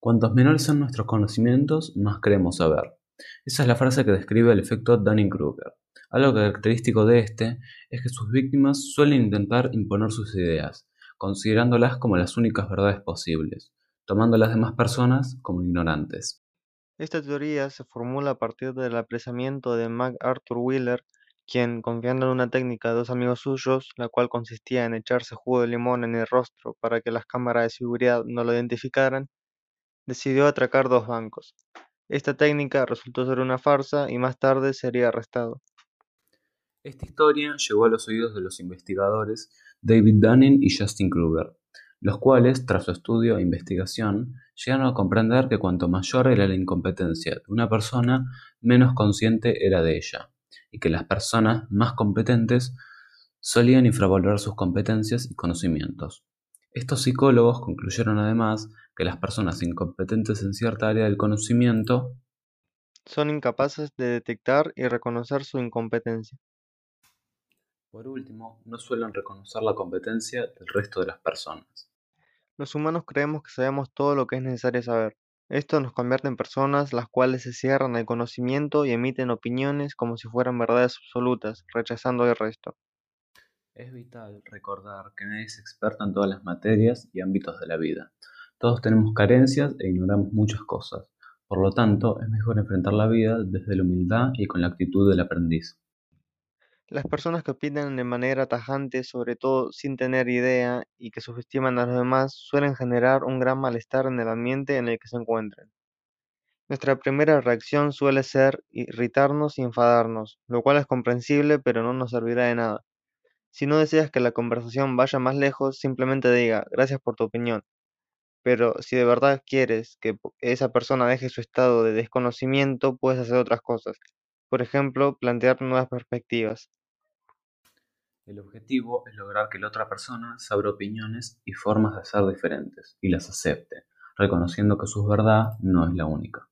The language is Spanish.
Cuantos menores son nuestros conocimientos, más creemos saber. Esa es la frase que describe el efecto Dunning-Kruger. Algo característico de este es que sus víctimas suelen intentar imponer sus ideas, considerándolas como las únicas verdades posibles, tomando a las demás personas como ignorantes. Esta teoría se formula a partir del apresamiento de MacArthur Wheeler, quien, confiando en una técnica de dos amigos suyos, la cual consistía en echarse jugo de limón en el rostro para que las cámaras de seguridad no lo identificaran, decidió atracar dos bancos. Esta técnica resultó ser una farsa y más tarde sería arrestado. Esta historia llegó a los oídos de los investigadores David Dunning y Justin Kruger, los cuales, tras su estudio e investigación, llegaron a comprender que cuanto mayor era la incompetencia de una persona, menos consciente era de ella, y que las personas más competentes solían infravalorar sus competencias y conocimientos. Estos psicólogos concluyeron además que las personas incompetentes en cierta área del conocimiento son incapaces de detectar y reconocer su incompetencia. Por último, no suelen reconocer la competencia del resto de las personas. Los humanos creemos que sabemos todo lo que es necesario saber. Esto nos convierte en personas las cuales se cierran al conocimiento y emiten opiniones como si fueran verdades absolutas, rechazando el resto. Es vital recordar que nadie es experto en todas las materias y ámbitos de la vida. Todos tenemos carencias e ignoramos muchas cosas. Por lo tanto, es mejor enfrentar la vida desde la humildad y con la actitud del aprendiz. Las personas que opinan de manera tajante, sobre todo sin tener idea, y que subestiman a los demás, suelen generar un gran malestar en el ambiente en el que se encuentran. Nuestra primera reacción suele ser irritarnos y enfadarnos, lo cual es comprensible pero no nos servirá de nada. Si no deseas que la conversación vaya más lejos, simplemente diga gracias por tu opinión. Pero si de verdad quieres que esa persona deje su estado de desconocimiento, puedes hacer otras cosas. Por ejemplo, plantear nuevas perspectivas. El objetivo es lograr que la otra persona se abra opiniones y formas de ser diferentes y las acepte, reconociendo que su verdad no es la única.